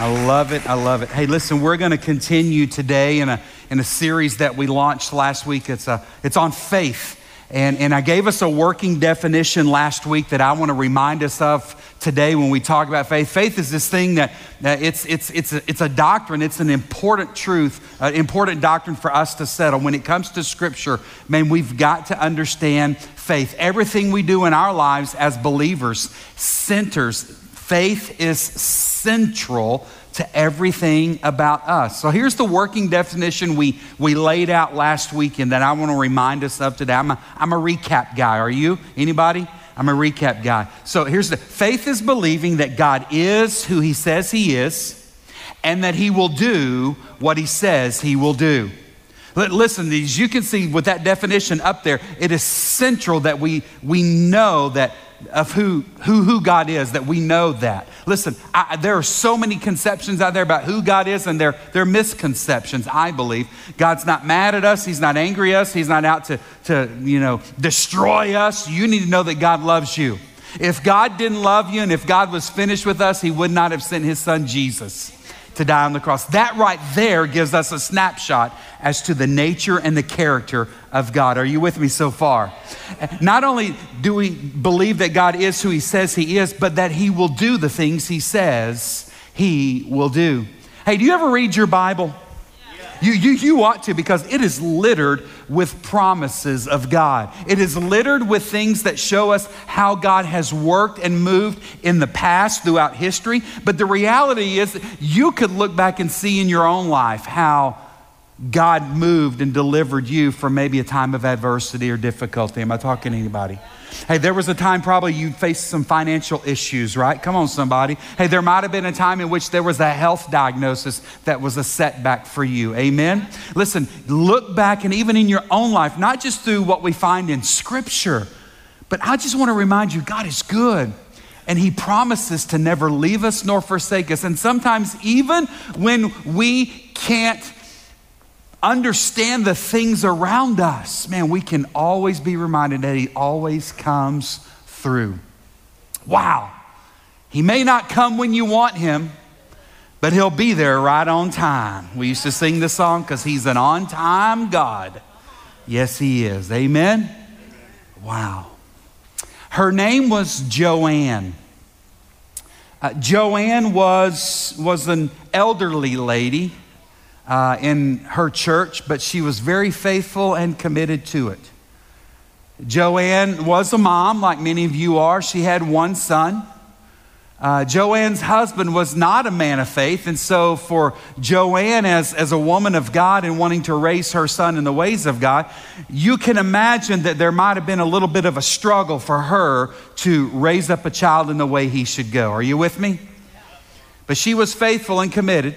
I love it. I love it. Hey, listen, we're going to continue today in a, in a series that we launched last week. It's, a, it's on faith. And, and I gave us a working definition last week that I want to remind us of today when we talk about faith. Faith is this thing that, that it's, it's, it's, a, it's a doctrine, it's an important truth, an important doctrine for us to settle. When it comes to Scripture, man, we've got to understand faith. Everything we do in our lives as believers centers, faith is central to everything about us. So here's the working definition we, we laid out last weekend that I want to remind us of today. I'm a, I'm a recap guy. Are you? Anybody? I'm a recap guy. So here's the faith is believing that God is who he says he is and that he will do what he says he will do. Listen, as you can see with that definition up there, it is central that we, we know that of who, who, who God is, that we know that. Listen, I, there are so many conceptions out there about who God is, and they're, they're misconceptions, I believe. God's not mad at us. He's not angry at us. He's not out to, to, you know, destroy us. You need to know that God loves you. If God didn't love you and if God was finished with us, he would not have sent his son Jesus to die on the cross. That right there gives us a snapshot as to the nature and the character of God. Are you with me so far? Not only do we believe that God is who he says he is, but that he will do the things he says he will do. Hey, do you ever read your Bible? You, you, you ought to because it is littered with promises of God. It is littered with things that show us how God has worked and moved in the past throughout history. But the reality is, you could look back and see in your own life how God moved and delivered you from maybe a time of adversity or difficulty. Am I talking to anybody? Hey, there was a time probably you faced some financial issues, right? Come on, somebody. Hey, there might have been a time in which there was a health diagnosis that was a setback for you. Amen? Listen, look back and even in your own life, not just through what we find in Scripture, but I just want to remind you God is good and He promises to never leave us nor forsake us. And sometimes, even when we can't understand the things around us, man, we can always be reminded that He always comes through. Wow. He may not come when you want Him, but He'll be there right on time. We used to sing the song because He's an on time God. Yes, He is. Amen? Wow. Her name was Joanne. Uh, Joanne was, was an elderly lady uh, in her church, but she was very faithful and committed to it. Joanne was a mom, like many of you are. She had one son. Uh, Joanne's husband was not a man of faith, and so for Joanne, as, as a woman of God and wanting to raise her son in the ways of God, you can imagine that there might have been a little bit of a struggle for her to raise up a child in the way he should go. Are you with me? But she was faithful and committed.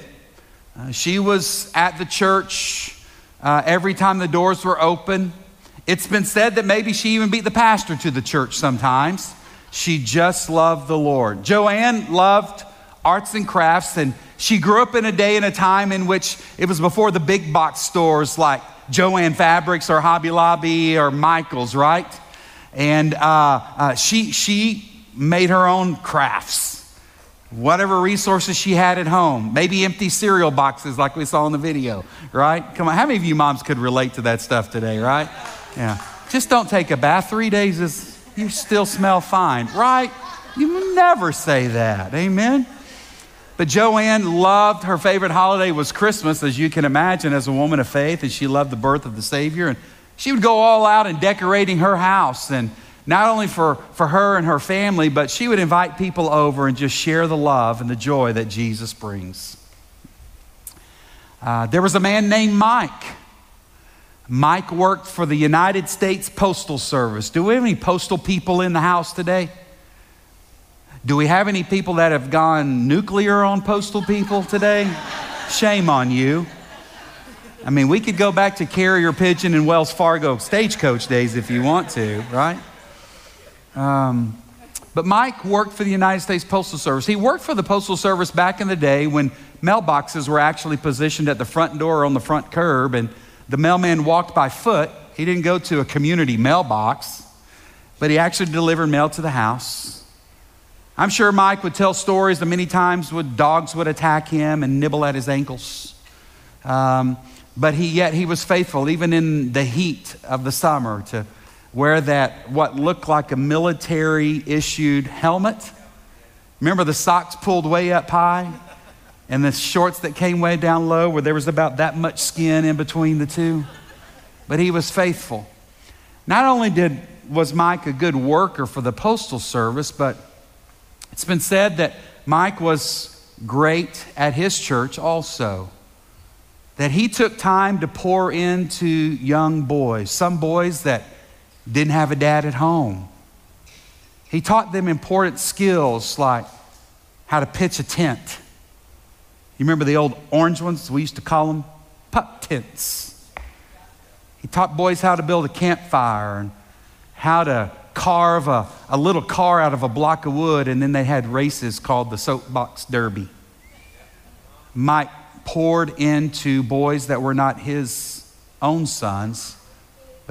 Uh, she was at the church uh, every time the doors were open. It's been said that maybe she even beat the pastor to the church sometimes. She just loved the Lord. Joanne loved arts and crafts, and she grew up in a day and a time in which it was before the big box stores like Jo-Ann Fabrics or Hobby Lobby or Michael's, right? And uh, uh, she, she made her own crafts whatever resources she had at home, maybe empty cereal boxes like we saw in the video, right? Come on, how many of you moms could relate to that stuff today, right? Yeah. Just don't take a bath. Three days is, you still smell fine, right? You never say that. Amen. But Joanne loved her favorite holiday was Christmas, as you can imagine, as a woman of faith, and she loved the birth of the Savior. And she would go all out in decorating her house and not only for, for her and her family, but she would invite people over and just share the love and the joy that Jesus brings. Uh, there was a man named Mike. Mike worked for the United States Postal Service. Do we have any postal people in the house today? Do we have any people that have gone nuclear on postal people today? Shame on you. I mean, we could go back to carrier pigeon and Wells Fargo stagecoach days if you want to, right? Um, but Mike worked for the United States Postal Service. He worked for the Postal Service back in the day when mailboxes were actually positioned at the front door on the front curb, and the mailman walked by foot. He didn't go to a community mailbox, but he actually delivered mail to the house. I'm sure Mike would tell stories that many times when dogs would attack him and nibble at his ankles. Um, but he, yet he was faithful, even in the heat of the summer, to wear that what looked like a military issued helmet. Remember the socks pulled way up high and the shorts that came way down low, where there was about that much skin in between the two? But he was faithful. Not only did, was Mike a good worker for the Postal Service, but it's been said that Mike was great at his church also. That he took time to pour into young boys, some boys that didn't have a dad at home. He taught them important skills like how to pitch a tent. You remember the old orange ones? We used to call them pup tents. He taught boys how to build a campfire and how to carve a, a little car out of a block of wood, and then they had races called the Soapbox Derby. Mike poured into boys that were not his own sons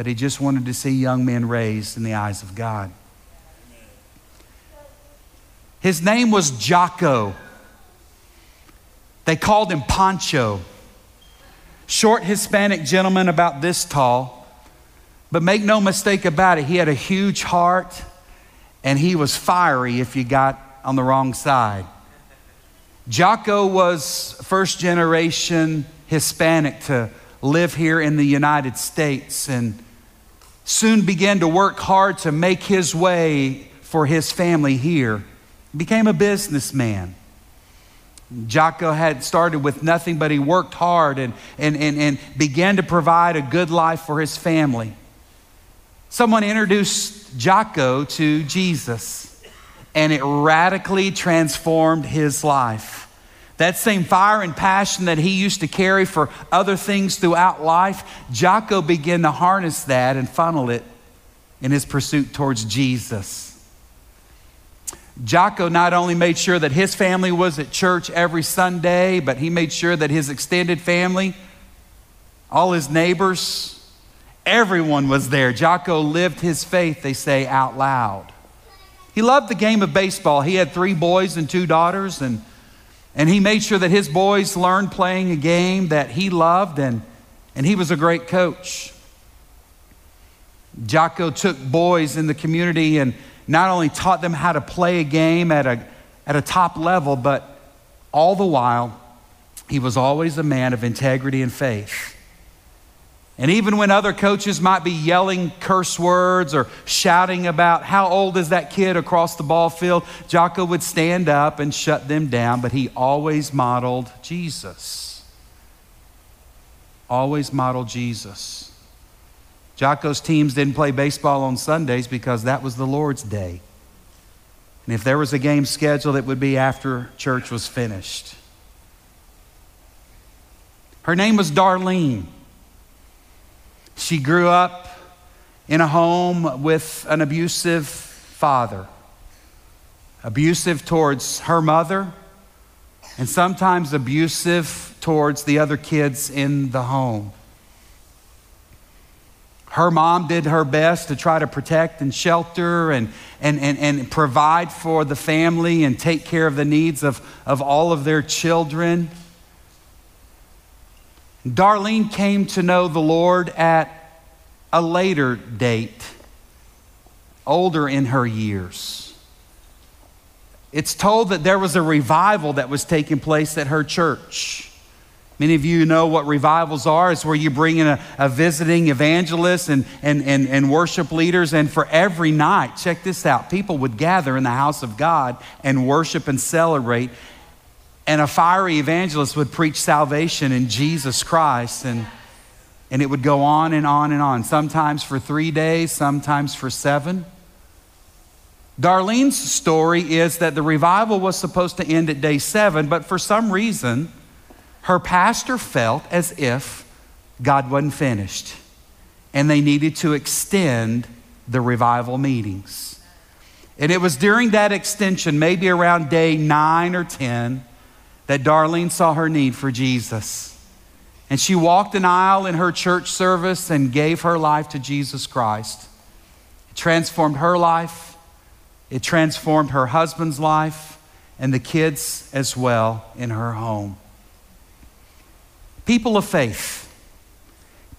but he just wanted to see young men raised in the eyes of God. His name was Jocko. They called him Pancho. Short Hispanic gentleman about this tall. But make no mistake about it, he had a huge heart and he was fiery if you got on the wrong side. Jocko was first generation Hispanic to live here in the United States and soon began to work hard to make his way for his family here. Became a businessman. Jocko had started with nothing, but he worked hard and, and, and, and began to provide a good life for his family. Someone introduced Jocko to Jesus, and it radically transformed his life. That same fire and passion that he used to carry for other things throughout life, Jocko began to harness that and funnel it in his pursuit towards Jesus. Jocko not only made sure that his family was at church every Sunday, but he made sure that his extended family, all his neighbors, everyone was there. Jocko lived his faith, they say, out loud. He loved the game of baseball. He had three boys and two daughters, and and he made sure that his boys learned playing a game that he loved, and, and he was a great coach. Jocko took boys in the community and not only taught them how to play a game at a, at a top level, but all the while, he was always a man of integrity and faith. And even when other coaches might be yelling curse words or shouting about how old is that kid across the ball field, Jocko would stand up and shut them down, but he always modeled Jesus. Always modeled Jesus. Jocko's teams didn't play baseball on Sundays because that was the Lord's day. And if there was a game scheduled, it would be after church was finished. Her name was Darlene. She grew up in a home with an abusive father, abusive towards her mother, and sometimes abusive towards the other kids in the home. Her mom did her best to try to protect and shelter and, and, and, and provide for the family and take care of the needs of, of all of their children. Darlene came to know the Lord at a later date, older in her years. It's told that there was a revival that was taking place at her church. Many of you know what revivals are. It's where you bring in a, a visiting evangelist and, and, and, and worship leaders. And for every night, check this out people would gather in the house of God and worship and celebrate and a fiery evangelist would preach salvation in Jesus Christ. And, and it would go on and on and on, sometimes for three days, sometimes for seven. Darlene's story is that the revival was supposed to end at day seven, but for some reason, her pastor felt as if God wasn't finished and they needed to extend the revival meetings. And it was during that extension, maybe around day nine or 10, that Darlene saw her need for Jesus. And she walked an aisle in her church service and gave her life to Jesus Christ. It transformed her life, It transformed her husband's life and the kids as well in her home. People of faith,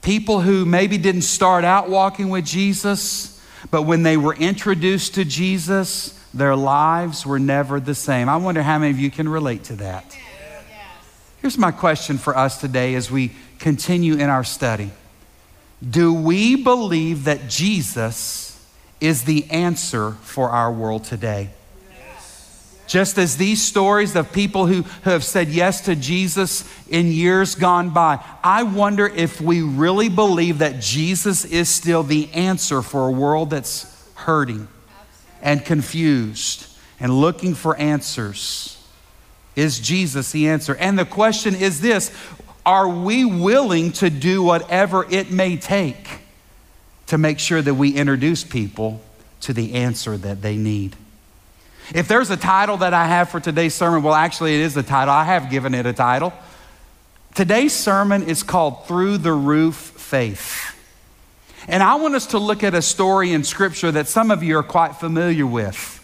people who maybe didn't start out walking with Jesus, but when they were introduced to Jesus, their lives were never the same. I wonder how many of you can relate to that. Here's my question for us today as we continue in our study Do we believe that Jesus is the answer for our world today? Just as these stories of people who who have said yes to Jesus in years gone by, I wonder if we really believe that Jesus is still the answer for a world that's hurting and confused and looking for answers. Is Jesus the answer? And the question is this Are we willing to do whatever it may take to make sure that we introduce people to the answer that they need? If there's a title that I have for today's sermon, well, actually, it is a title. I have given it a title. Today's sermon is called Through the Roof Faith. And I want us to look at a story in Scripture that some of you are quite familiar with.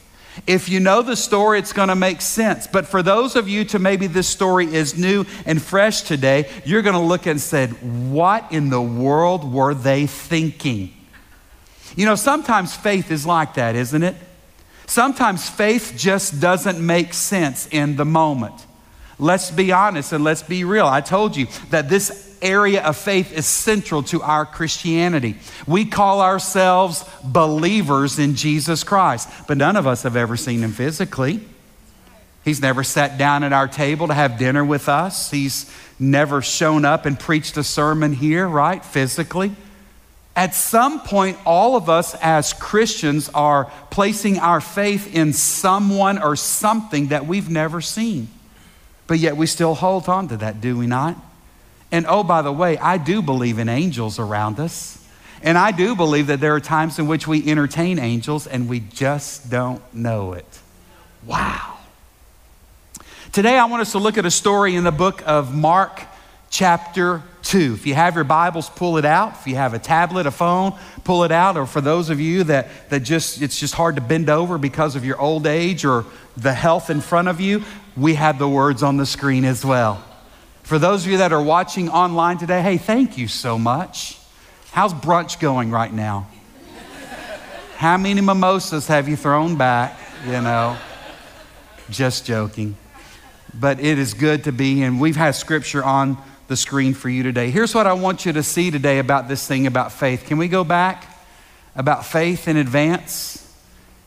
If you know the story, it's going to make sense. But for those of you to maybe this story is new and fresh today, you're going to look and say, What in the world were they thinking? You know, sometimes faith is like that, isn't it? Sometimes faith just doesn't make sense in the moment. Let's be honest and let's be real. I told you that this area of faith is central to our Christianity. We call ourselves believers in Jesus Christ, but none of us have ever seen him physically. He's never sat down at our table to have dinner with us. He's never shown up and preached a sermon here, right? Physically. At some point, all of us as Christians are placing our faith in someone or something that we've never seen. But yet we still hold on to that, do we not? And oh, by the way, I do believe in angels around us. And I do believe that there are times in which we entertain angels and we just don't know it. Wow. Today, I want us to look at a story in the book of Mark, chapter 2. If you have your Bibles, pull it out. If you have a tablet, a phone, pull it out. Or for those of you that, that just, it's just hard to bend over because of your old age or the health in front of you, we have the words on the screen as well. For those of you that are watching online today, hey, thank you so much. How's brunch going right now? How many mimosas have you thrown back? You know, just joking. But it is good to be, and we've had scripture on the screen for you today. Here's what I want you to see today about this thing about faith. Can we go back? About faith in advance?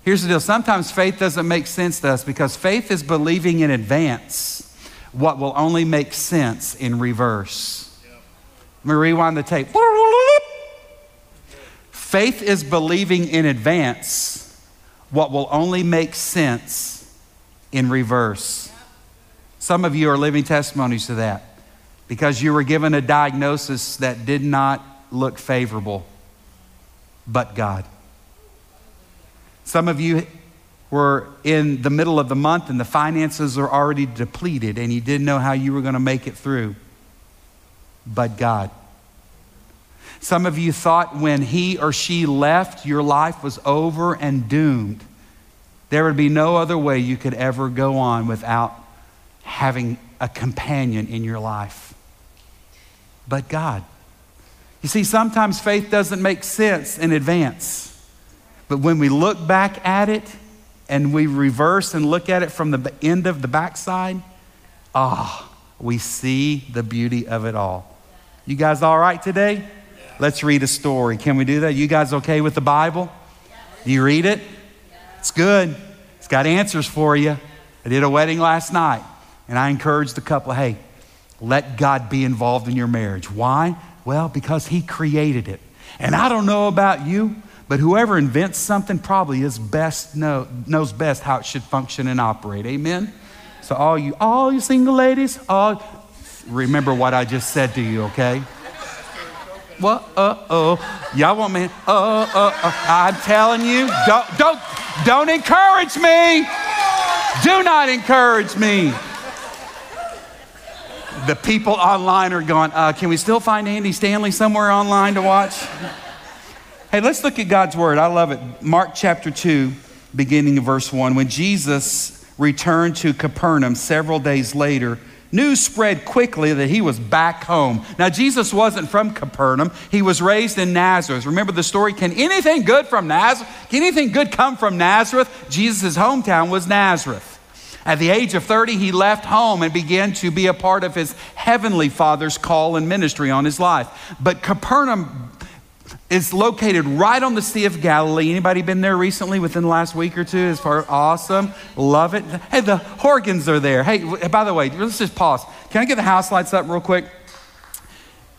Here's the deal sometimes faith doesn't make sense to us because faith is believing in advance what will only make sense in reverse. Let me rewind the tape. Faith is believing in advance what will only make sense in reverse. Some of you are living testimonies to that because you were given a diagnosis that did not look favorable, but God. Some of you were in the middle of the month and the finances are already depleted and you didn't know how you were going to make it through, but God. Some of you thought when he or she left, your life was over and doomed. There would be no other way you could ever go on without having a companion in your life but God. You see, sometimes faith doesn't make sense in advance. But when we look back at it and we reverse and look at it from the end of the backside, ah, oh, we see the beauty of it all. You guys all right today? Let's read a story. Can we do that? You guys okay with the Bible? Do you read it? It's good. It's got answers for you. I did a wedding last night, and I encouraged the couple hey, let God be involved in your marriage. Why? Well, because He created it. And I don't know about you, but whoever invents something probably is best know, knows best how it should function and operate. Amen. So all you all you single ladies, all remember what I just said to you, okay? What? Uh oh. Y'all want me? Uh uh. uh. I'm telling you, don't don't don't encourage me. Do not encourage me the people online are going, uh, can we still find Andy Stanley somewhere online to watch? Hey, let's look at God's word. I love it. Mark chapter 2, beginning of verse 1. When Jesus returned to Capernaum several days later, news spread quickly that he was back home. Now, Jesus wasn't from Capernaum, he was raised in Nazareth. Remember the story? Can anything good from Nazareth? Can anything good come from Nazareth? Jesus' hometown was Nazareth. At the age of 30, he left home and began to be a part of his heavenly father's call and ministry on his life. But Capernaum is located right on the Sea of Galilee. Anybody been there recently within the last week or two? As far awesome, love it. Hey, the Horgans are there. Hey, by the way, let's just pause. Can I get the house lights up real quick?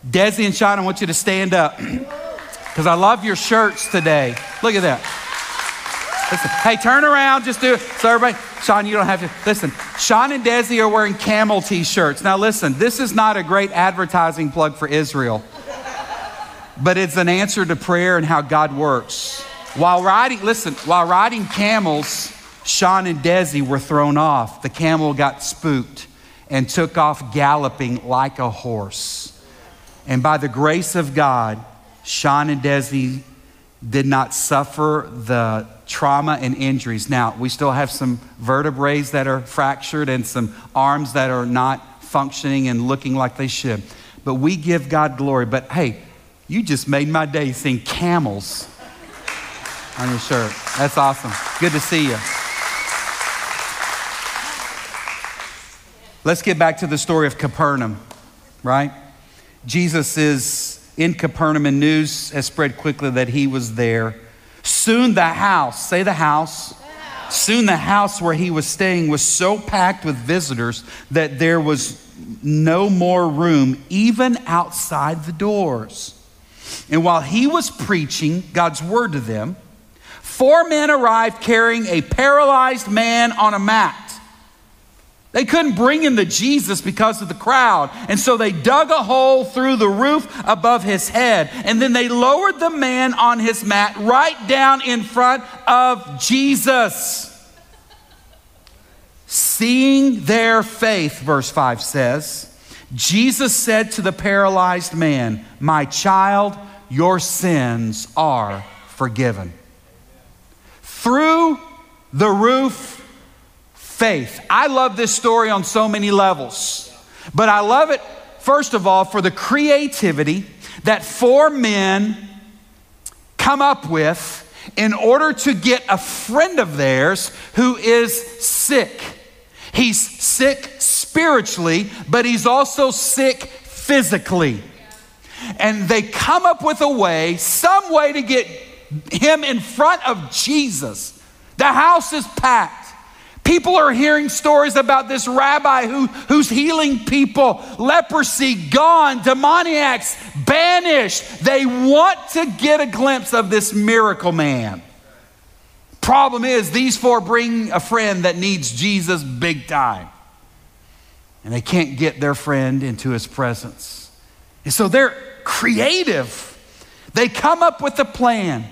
Desi and Sean, I want you to stand up because I love your shirts today. Look at that. Listen, hey, turn around, just do it. So everybody, Sean, you don't have to. Listen, Sean and Desi are wearing camel t shirts. Now, listen, this is not a great advertising plug for Israel, but it's an answer to prayer and how God works. While riding, listen, while riding camels, Sean and Desi were thrown off. The camel got spooked and took off galloping like a horse. And by the grace of God, Sean and Desi did not suffer the trauma and injuries. Now, we still have some vertebrae that are fractured and some arms that are not functioning and looking like they should. But we give God glory. But hey, you just made my day seeing camels on your shirt. That's awesome. Good to see you. Let's get back to the story of Capernaum, right? Jesus is in Capernaum, and news has spread quickly that he was there. Soon the house, say the house, soon the house where he was staying was so packed with visitors that there was no more room, even outside the doors. And while he was preaching God's word to them, four men arrived carrying a paralyzed man on a mat. They couldn't bring him to Jesus because of the crowd. And so they dug a hole through the roof above his head. And then they lowered the man on his mat right down in front of Jesus. Seeing their faith, verse 5 says, Jesus said to the paralyzed man, My child, your sins are forgiven. Through the roof faith. I love this story on so many levels, but I love it, first of all, for the creativity that four men come up with in order to get a friend of theirs who is sick. He's sick spiritually, but he's also sick physically. And they come up with a way, some way to get him in front of Jesus. The house is packed. People are hearing stories about this rabbi who, who's healing people, leprosy gone, demoniacs banished. They want to get a glimpse of this miracle man. Problem is, these four bring a friend that needs Jesus big time. And they can't get their friend into his presence. And so they're creative. They come up with a plan.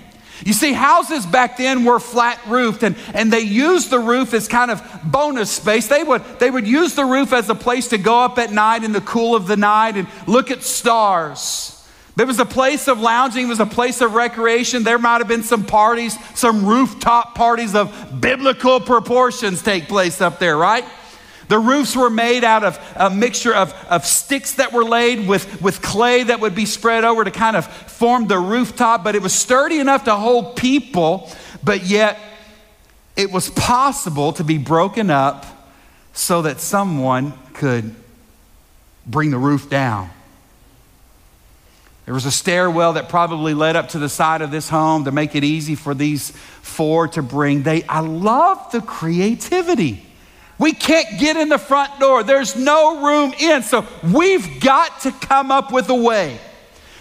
You see, houses back then were flat roofed and, and they used the roof as kind of bonus space. They would, they would use the roof as a place to go up at night in the cool of the night and look at stars. There was a place of lounging, it was a place of recreation. There might have been some parties, some rooftop parties of biblical proportions take place up there, right? The roofs were made out of a mixture of, of sticks that were laid with, with clay that would be spread over to kind of form the rooftop, but it was sturdy enough to hold people, but yet it was possible to be broken up so that someone could bring the roof down. There was a stairwell that probably led up to the side of this home to make it easy for these four to bring. They, I love the creativity. We can't get in the front door. There's no room in. So we've got to come up with a way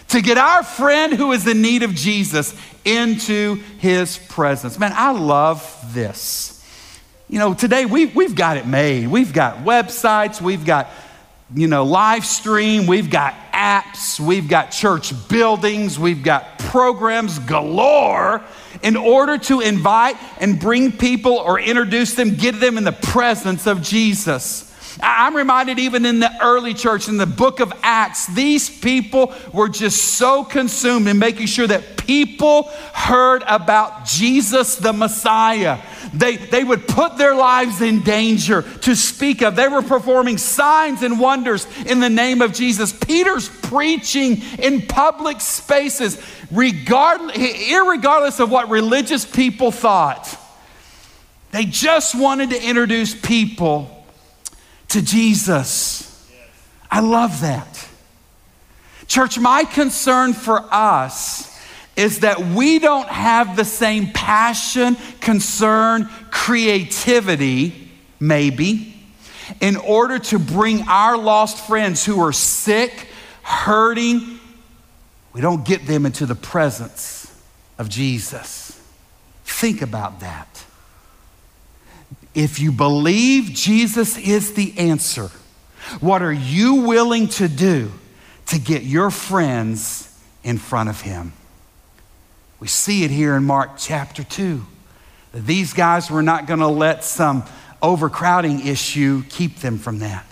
to get our friend who is in need of Jesus into his presence. Man, I love this. You know, today we, we've got it made. We've got websites, we've got, you know, live stream, we've got apps, we've got church buildings, we've got programs galore in order to invite and bring people or introduce them, get them in the presence of Jesus. I'm reminded even in the early church, in the book of Acts, these people were just so consumed in making sure that people heard about Jesus the Messiah. They, they would put their lives in danger to speak of. They were performing signs and wonders in the name of Jesus. Peter's preaching in public spaces, regardless, irregardless of what religious people thought. They just wanted to introduce people to Jesus. I love that. Church, my concern for us is that we don't have the same passion, concern, creativity, maybe, in order to bring our lost friends who are sick, hurting, we don't get them into the presence of Jesus. Think about that. If you believe Jesus is the answer, what are you willing to do to get your friends in front of him? We see it here in Mark chapter 2. These guys were not going to let some overcrowding issue keep them from that.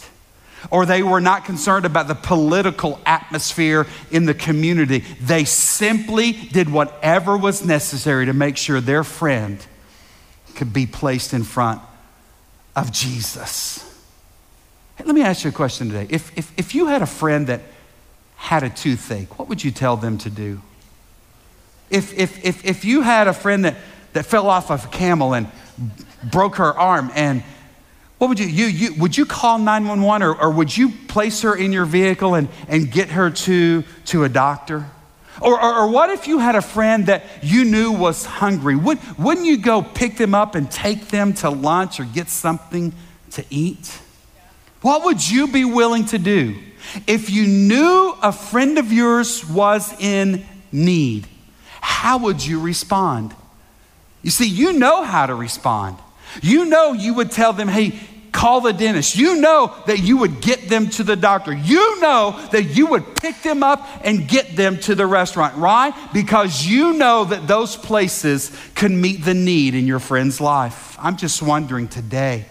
Or they were not concerned about the political atmosphere in the community. They simply did whatever was necessary to make sure their friend could be placed in front of Jesus. Let me ask you a question today. If, if, if you had a friend that had a toothache, what would you tell them to do? If, if, if, if you had a friend that, that fell off of a camel and broke her arm, and what would you, you, you would you call 911 or, or would you place her in your vehicle and, and get her to, to a doctor? Or, or, or, what if you had a friend that you knew was hungry? Would, wouldn't you go pick them up and take them to lunch or get something to eat? What would you be willing to do if you knew a friend of yours was in need? How would you respond? You see, you know how to respond. You know you would tell them, hey, call the dentist. You know that you would get them to the doctor. You know that you would pick them up and get them to the restaurant. Why? Because you know that those places can meet the need in your friend's life. I'm just wondering today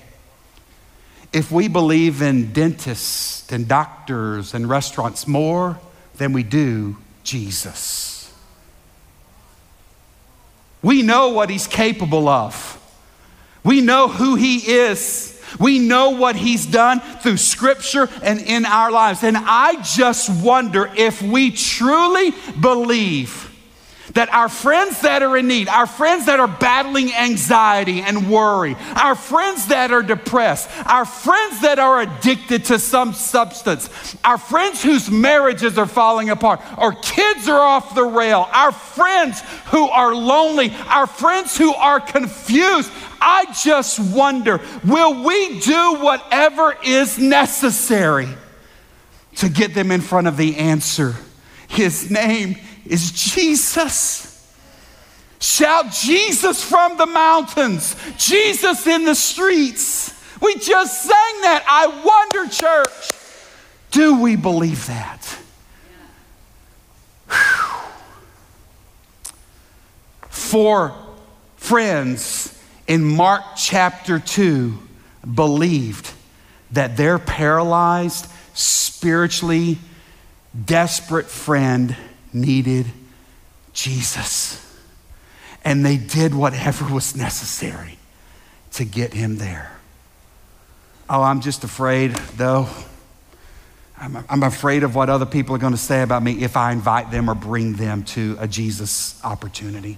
if we believe in dentists and doctors and restaurants more than we do Jesus. We know what he's capable of. We know who he is. We know what he's done through scripture and in our lives. And I just wonder if we truly believe that our friends that are in need, our friends that are battling anxiety and worry, our friends that are depressed, our friends that are addicted to some substance, our friends whose marriages are falling apart, our kids are off the rail, our friends who are lonely, our friends who are confused. I just wonder will we do whatever is necessary to get them in front of the answer? His name is Jesus. Shout Jesus from the mountains, Jesus in the streets. We just sang that. I wonder, church, do we believe that? Four friends in Mark chapter 2 believed that their paralyzed, spiritually desperate friend needed Jesus. And they did whatever was necessary to get him there. Oh, I'm just afraid, though. I'm, I'm afraid of what other people are going to say about me if I invite them or bring them to a Jesus opportunity.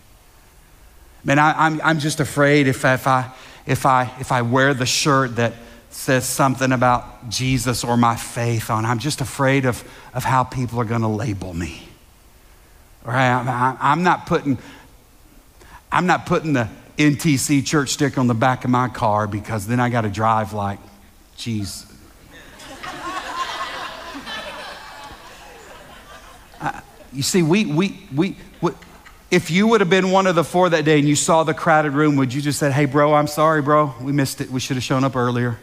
Man, I, am I'm, I'm just afraid if, if, I, if, I, if I wear the shirt that says something about Jesus or my faith on, I'm just afraid of, of how people are going to label me. Right? I'm not putting, I'm not putting the NTC church sticker on the back of my car because then I got to drive like, geez. uh, you see, we, we, we, we, if you would have been one of the four that day and you saw the crowded room, would you just say, hey, bro, I'm sorry, bro. We missed it. We should have shown up earlier.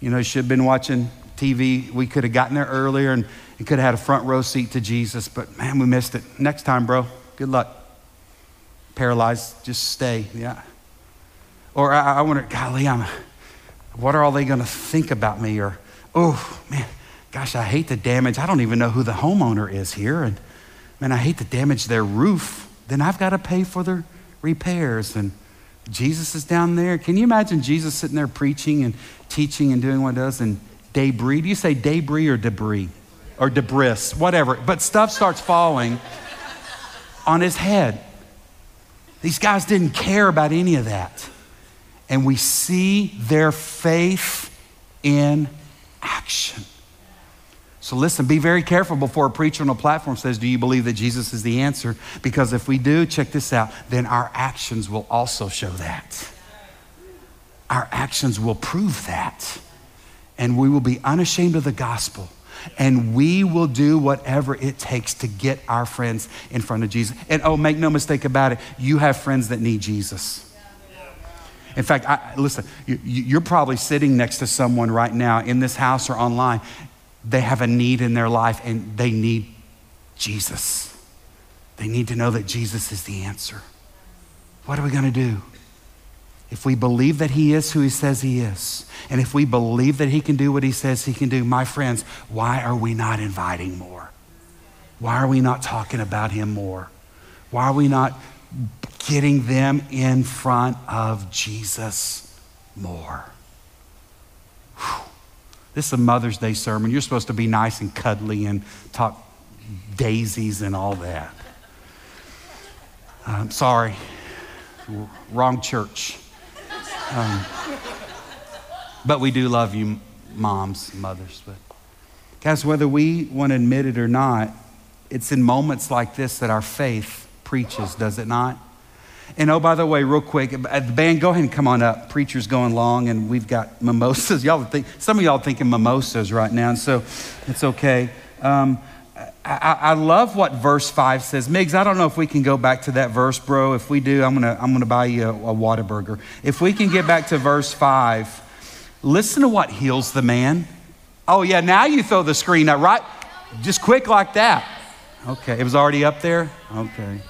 You know, you should have been watching TV. We could have gotten there earlier and you could have had a front row seat to Jesus, but man, we missed it. Next time, bro. Good luck. Paralyzed, just stay. Yeah. Or I, I wonder, golly, I'm, what are all they going to think about me? Or, oh, man, gosh, I hate the damage. I don't even know who the homeowner is here. And man, I hate to damage their roof. Then I've got to pay for the repairs. And Jesus is down there. Can you imagine Jesus sitting there preaching and teaching and doing what he does? And debris, do you say debris or debris? Or debris, whatever. But stuff starts falling on his head. These guys didn't care about any of that. And we see their faith in action. So listen, be very careful before a preacher on a platform says, Do you believe that Jesus is the answer? Because if we do, check this out, then our actions will also show that. Our actions will prove that. And we will be unashamed of the gospel. And we will do whatever it takes to get our friends in front of Jesus. And oh, make no mistake about it, you have friends that need Jesus. In fact, I, listen, you, are probably sitting next to someone right now in this house or online. They have a need in their life and they need Jesus. They need to know that Jesus is the answer. What are we going to do? If we believe that He is who He says He is, and if we believe that He can do what He says He can do, my friends, why are we not inviting more? Why are we not talking about Him more? Why are we not getting them in front of Jesus more. Whew. This is a Mother's Day sermon. You're supposed to be nice and cuddly and talk daisies and all that. I'm sorry, wrong church. Um, but we do love you, moms, mothers. But guys, whether we want to admit it or not, it's in moments like this that our faith preaches, does it not? And oh, by the way, real quick, uh, the band, go ahead and come on up. Preacher's going long, and we've got mimosas. Y'all think some of y'all thinking mimosas right now, and so it's okay. Um, I, I, love what verse five says. Migs, I don't know if we can go back to that verse, bro. If we do, I'm gonna I'm gonna buy you a, a Whataburger. If we can get back to verse five, listen to what heals the man. Oh yeah, now you throw the screen up, right? Just quick like that. Okay, it was already up there. Okay.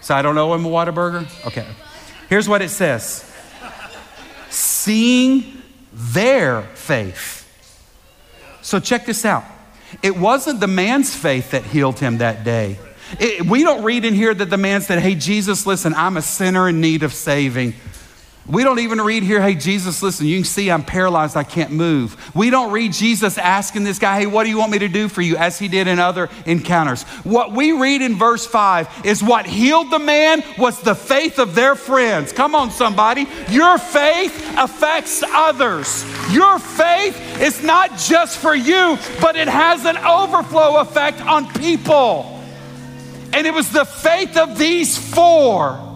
So I don't know him a Whataburger? Okay. Here's what it says Seeing their faith. So check this out. It wasn't the man's faith that healed him that day. It, we don't read in here that the man said, Hey, Jesus, listen, I'm a sinner in need of saving. We don't even read here, hey, Jesus, listen, you can see I'm paralyzed, I can't move. We don't read Jesus asking this guy, hey, what do you want me to do for you, as he did in other encounters. What we read in verse 5 is what healed the man was the faith of their friends. Come on, somebody. Your faith affects others. Your faith is not just for you, but it has an overflow effect on people. And it was the faith of these four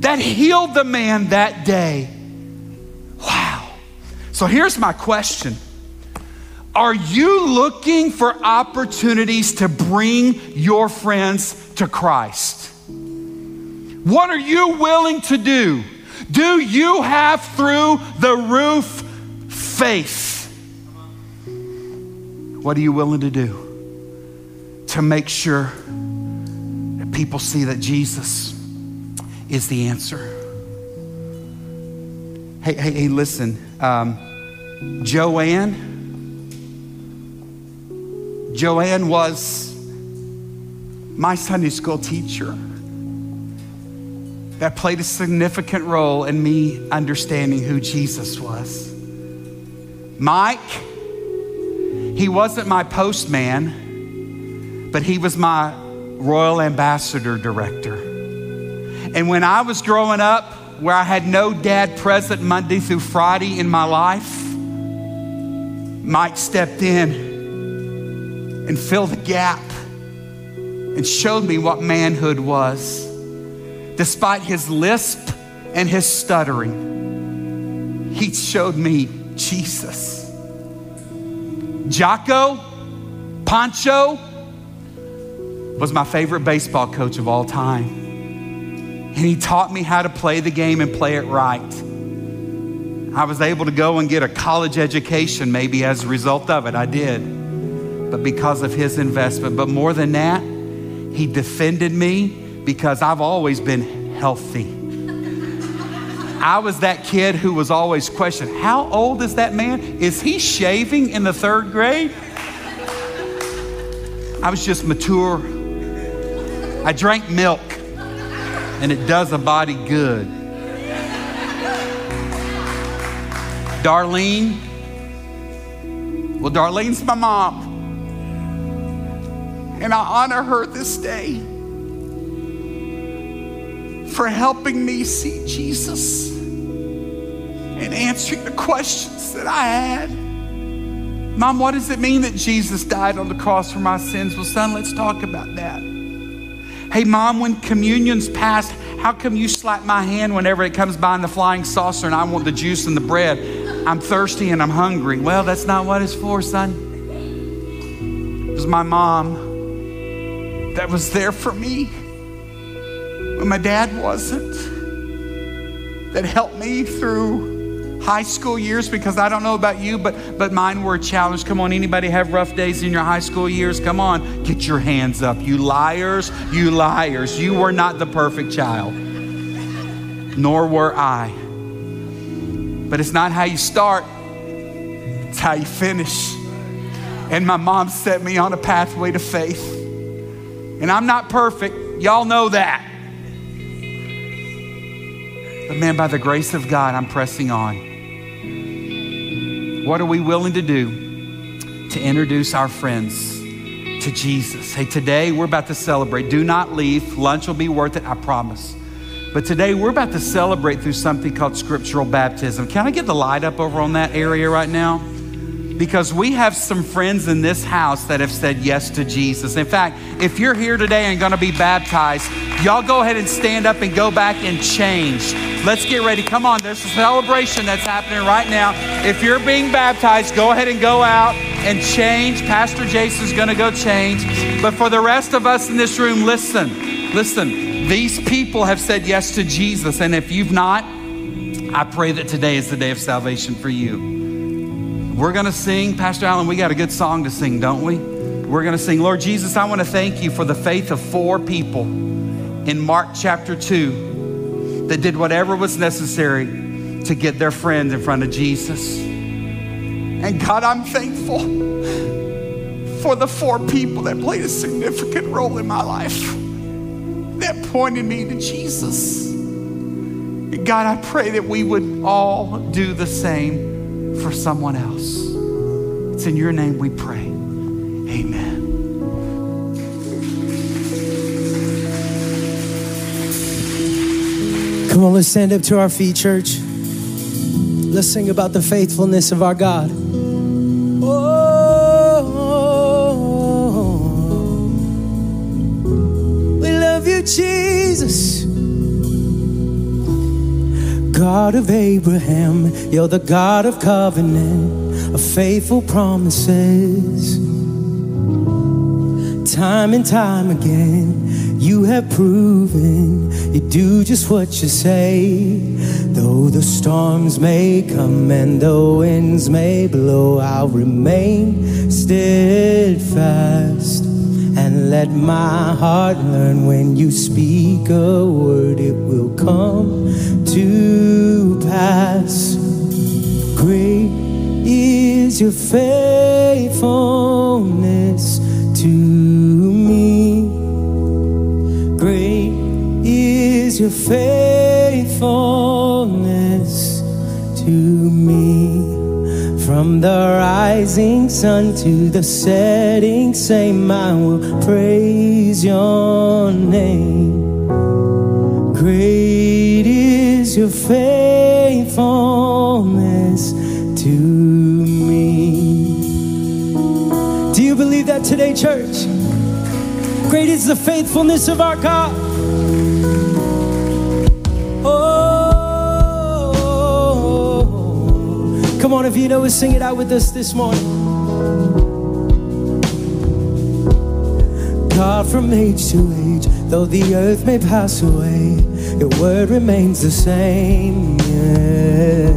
that healed the man that day. Wow. So here's my question Are you looking for opportunities to bring your friends to Christ? What are you willing to do? Do you have through the roof faith? What are you willing to do to make sure that people see that Jesus? Is the answer. Hey, hey, hey, listen. Um, Joanne, Joanne was my Sunday school teacher that played a significant role in me understanding who Jesus was. Mike, he wasn't my postman, but he was my royal ambassador director. And when I was growing up, where I had no dad present Monday through Friday in my life, Mike stepped in and filled the gap and showed me what manhood was. Despite his lisp and his stuttering, he showed me Jesus. Jocko, Pancho, was my favorite baseball coach of all time. And he taught me how to play the game and play it right. I was able to go and get a college education, maybe as a result of it. I did. But because of his investment. But more than that, he defended me because I've always been healthy. I was that kid who was always questioned how old is that man? Is he shaving in the third grade? I was just mature. I drank milk and it does a body good. Darlene, well, Darlene's my mom, and I honor her this day for helping me see Jesus and answering the questions that I had. Mom, what does it mean that Jesus died on the cross for my sins? Well, son, let's talk about that. Hey, mom, when communion's passed, how come you slap my hand whenever it comes by in the flying saucer and I want the juice and the bread? I'm thirsty and I'm hungry. Well, that's not what it's for, son. It was my mom that was there for me when my dad wasn't, that helped me through high school years because I don't know about you, but, but mine were a challenge. Come on, anybody have rough days in your high school years? Come on, get your hands up. You liars, you liars. You were not the perfect child, nor were I. But it's not how you start, it's how you finish. And my mom set me on a pathway to faith. And I'm not perfect, y'all know that. But man, by the grace of God, I'm pressing on. What are we willing to do to introduce our friends to Jesus? Hey, today we're about to celebrate. Do not leave. Lunch will be worth it, I promise. But today we're about to celebrate through something called scriptural baptism. Can I get the light up over on that area right now? Because we have some friends in this house that have said yes to Jesus. In fact, if you're here today and going to be baptized, y'all go ahead and stand up and go back and change. Let's get ready. Come on, there's a celebration that's happening right now. If you're being baptized, go ahead and go out and change. Pastor Jason's going to go change. But for the rest of us in this room, listen, listen. These people have said yes to Jesus. And if you've not, I pray that today is the day of salvation for you. We're going to sing. Pastor Allen, we got a good song to sing, don't we? We're going to sing, Lord Jesus, I want to thank you for the faith of four people in Mark chapter 2 that did whatever was necessary to get their friends in front of Jesus. And God, I'm thankful for the four people that played a significant role in my life that pointed me to Jesus. God, I pray that we would all do the same for someone else. It's in your name we pray. Amen. Come on, let's stand up to our feet, church. Let's sing about the faithfulness of our God. Oh, we love you, Jesus. God of Abraham, you're the God of covenant, of faithful promises. Time and time again, you have proven you do just what you say. Though the storms may come and the winds may blow, I'll remain steadfast. And let my heart learn when you speak a word, it will come to pass. Great is your faithfulness to me. Great is your faithfulness to me. From the rising sun to the setting same, I will praise your name. Faithfulness to me. Do you believe that today, church? Great is the faithfulness of our God. Oh, come on, if you know it, sing it out with us this morning. God from age to age, though the earth may pass away, your word remains the same. Yeah.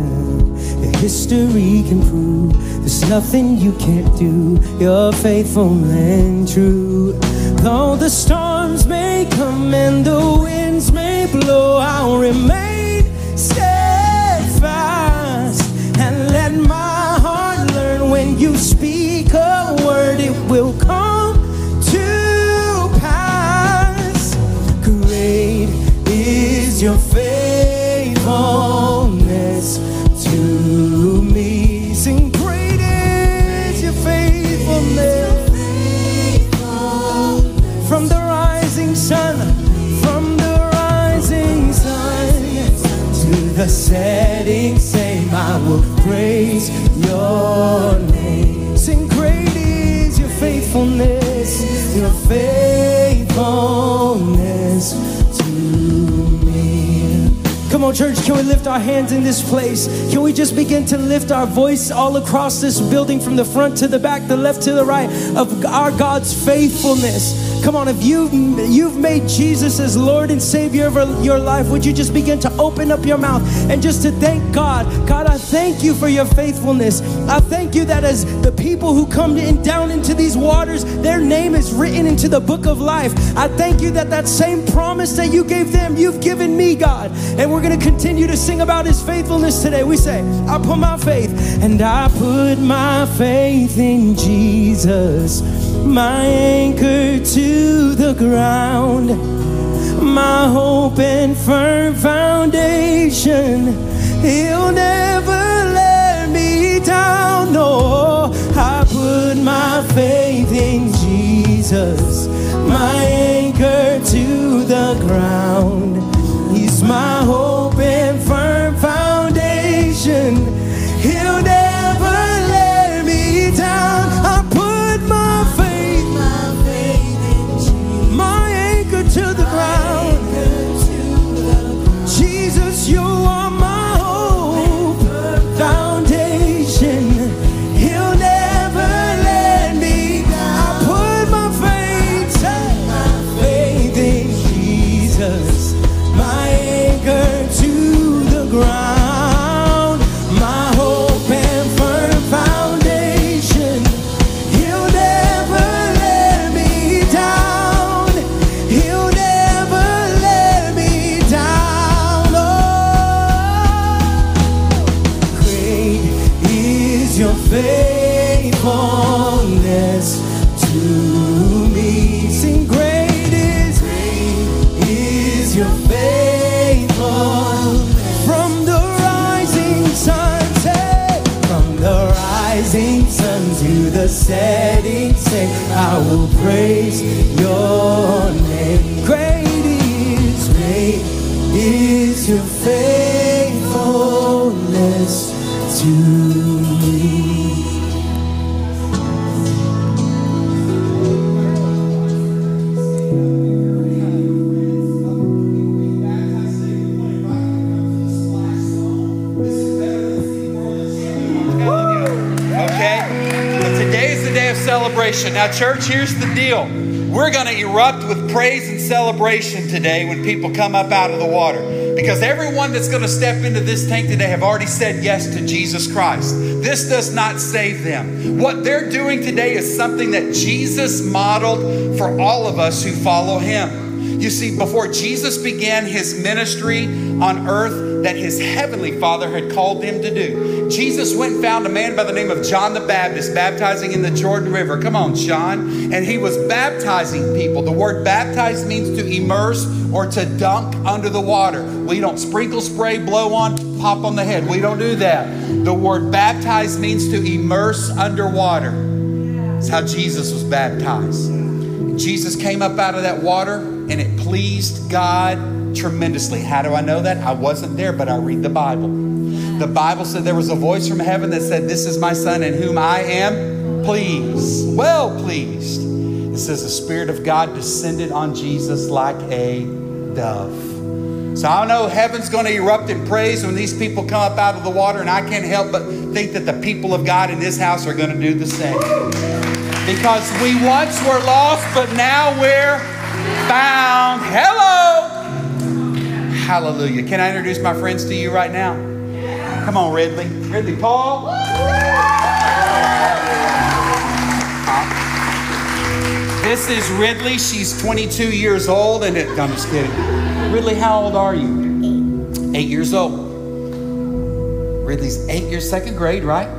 History can prove there's nothing you can't do. You're faithful and true. Though the storms may come and the winds may blow, I'll remain steadfast and let my heart learn when you speak a word, it will come your church, can we lift our hands in this place? Can we just begin to lift our voice all across this building from the front to the back, the left to the right of our God's faithfulness? Come on, if you've, you've made Jesus as Lord and Savior of your life, would you just begin to open up your mouth and just to thank God? God, I thank you for your faithfulness. I thank you that as the people who come in, down into these waters, their name is written into the book of life. I thank you that that same promise that you gave them, you've given me, God. And we're going to continue to sing about his faithfulness today. We say, I put my faith, and I put my faith in Jesus my anchor to the ground, my hope and firm foundation. He'll never let me down. No, I put my faith in Jesus, my to the ground. He's my hope setting sun, I will praise celebration. Now, church, here's the deal. We're going to erupt with praise and celebration today when people come up out of the water. Because everyone that's going to step into this tank today have already said yes to Jesus Christ. This does not save them. What they're doing today is something that Jesus modeled for all of us who follow him. You see, before Jesus began his ministry on earth that his heavenly Father had called him to do, Jesus went and found a man by the name of John the Baptist baptizing in the Jordan River. Come on, John. And he was baptizing people. The word baptize means to immerse or to dunk under the water. We don't sprinkle, spray, blow on, pop on the head. We don't do that. The word baptize means to immerse underwater. That's how Jesus was baptized. Jesus came up out of that water and it pleased God tremendously. How do I know that? I wasn't there, but I read the Bible. The Bible said there was a voice from heaven that said, This is my son in whom I am pleased, well pleased. It says the Spirit of God descended on Jesus like a dove. So I know heaven's going to erupt in praise when these people come up out of the water, and I can't help but think that the people of God in this house are going to do the same. Because we once were lost, but now we're found. Hello! Hallelujah. Can I introduce my friends to you right now? Come on, Ridley. Ridley Paul. This is Ridley. She's 22 years old, and it, I'm just kidding. Ridley, how old are you? Eight. Eight years old. Ridley's eight years, second grade, right?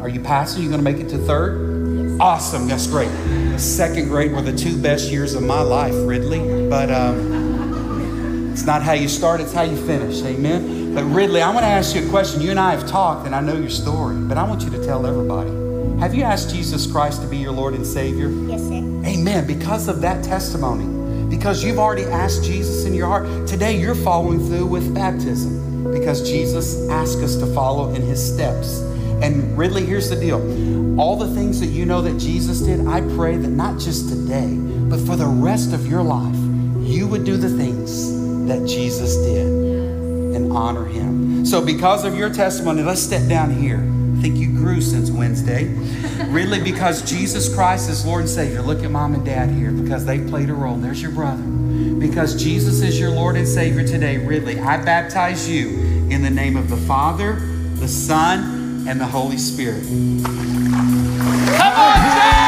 Are you passing? You going to make it to third? Awesome. That's great. Second grade were the two best years of my life, Ridley. But um, it's not how you start, it's how you finish. Amen. But Ridley, I want to ask you a question. You and I have talked, and I know your story, but I want you to tell everybody. Have you asked Jesus Christ to be your Lord and Savior? Yes, sir. Amen. Because of that testimony, because you've already asked Jesus in your heart, today you're following through with baptism. because Jesus asked us to follow in his steps. And Ridley, here's the deal all the things that you know that Jesus did, I pray that not just today, but for the rest of your life, you would do the things that Jesus did and honor him. So, because of your testimony, let's step down here. I think you grew since Wednesday. Ridley, because Jesus Christ is Lord and Savior. Look at mom and dad here because they played a role. There's your brother. Because Jesus is your Lord and Savior today, Ridley, I baptize you in the name of the Father, the Son, and the Holy Spirit. Come on, church!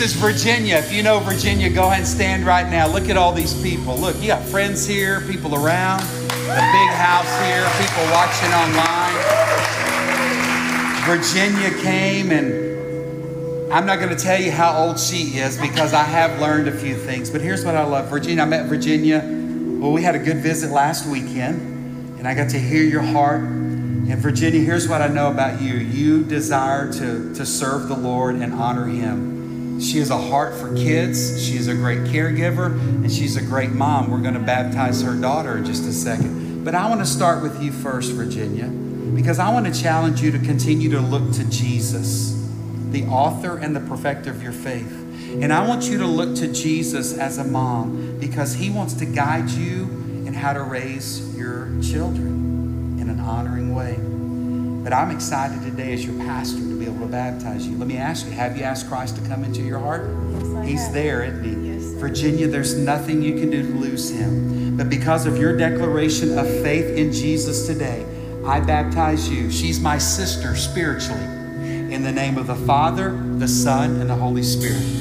This is Virginia. If you know Virginia, go ahead and stand right now. Look at all these people. Look, you got friends here, people around, a big house here, people watching online. Virginia came, and I'm not going to tell you how old she is because I have learned a few things. But here's what I love Virginia, I met Virginia. Well, we had a good visit last weekend, and I got to hear your heart. And Virginia, here's what I know about you you desire to, to serve the Lord and honor Him. She has a heart for kids. She is a great caregiver, and she's a great mom. We're going to baptize her daughter in just a second. But I want to start with you first, Virginia, because I want to challenge you to continue to look to Jesus, the author and the perfecter of your faith. And I want you to look to Jesus as a mom because he wants to guide you in how to raise your children in an honoring way. But I'm excited today as your pastor to be able to baptize you. Let me ask you have you asked Christ to come into your heart? Yes, He's have. there, isn't he? Yes, Virginia, there's nothing you can do to lose him. But because of your declaration of faith in Jesus today, I baptize you. She's my sister spiritually. In the name of the Father, the Son, and the Holy Spirit.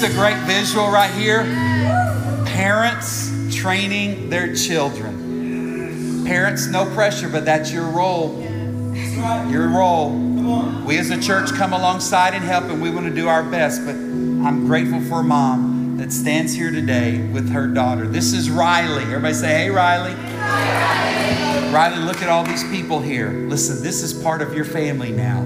This a great visual right here? Parents training their children. Parents, no pressure, but that's your role. Your role. We as a church come alongside and help, and we want to do our best. But I'm grateful for mom that stands here today with her daughter. This is Riley. Everybody say, Hey, Riley. Riley. Riley, look at all these people here. Listen, this is part of your family now.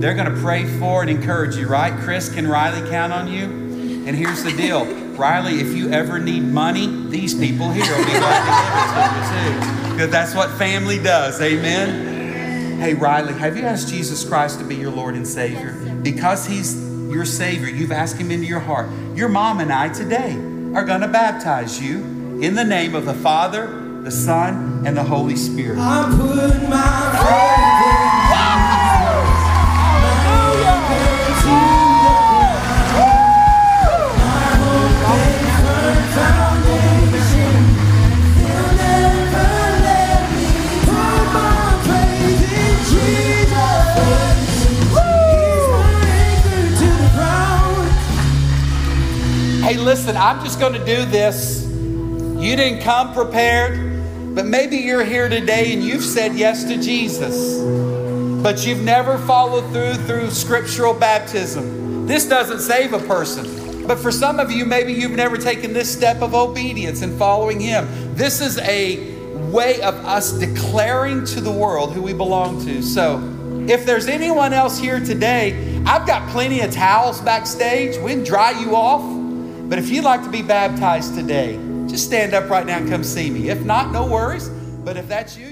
They're going to pray for and encourage you, right? Chris, can Riley count on you? And here's the deal Riley, if you ever need money, these people here will be glad to give it to you too. Because that's what family does. Amen. Hey, Riley, have you asked Jesus Christ to be your Lord and Savior? Because He's your Savior, you've asked Him into your heart. Your mom and I today are going to baptize you in the name of the Father, the Son, and the Holy Spirit. I put my Hey, listen, I'm just going to do this. You didn't come prepared, but maybe you're here today and you've said yes to Jesus, but you've never followed through through scriptural baptism. This doesn't save a person. But for some of you, maybe you've never taken this step of obedience and following Him. This is a way of us declaring to the world who we belong to. So, if there's anyone else here today, I've got plenty of towels backstage. We can dry you off. But if you'd like to be baptized today, just stand up right now and come see me. If not, no worries. But if that's you,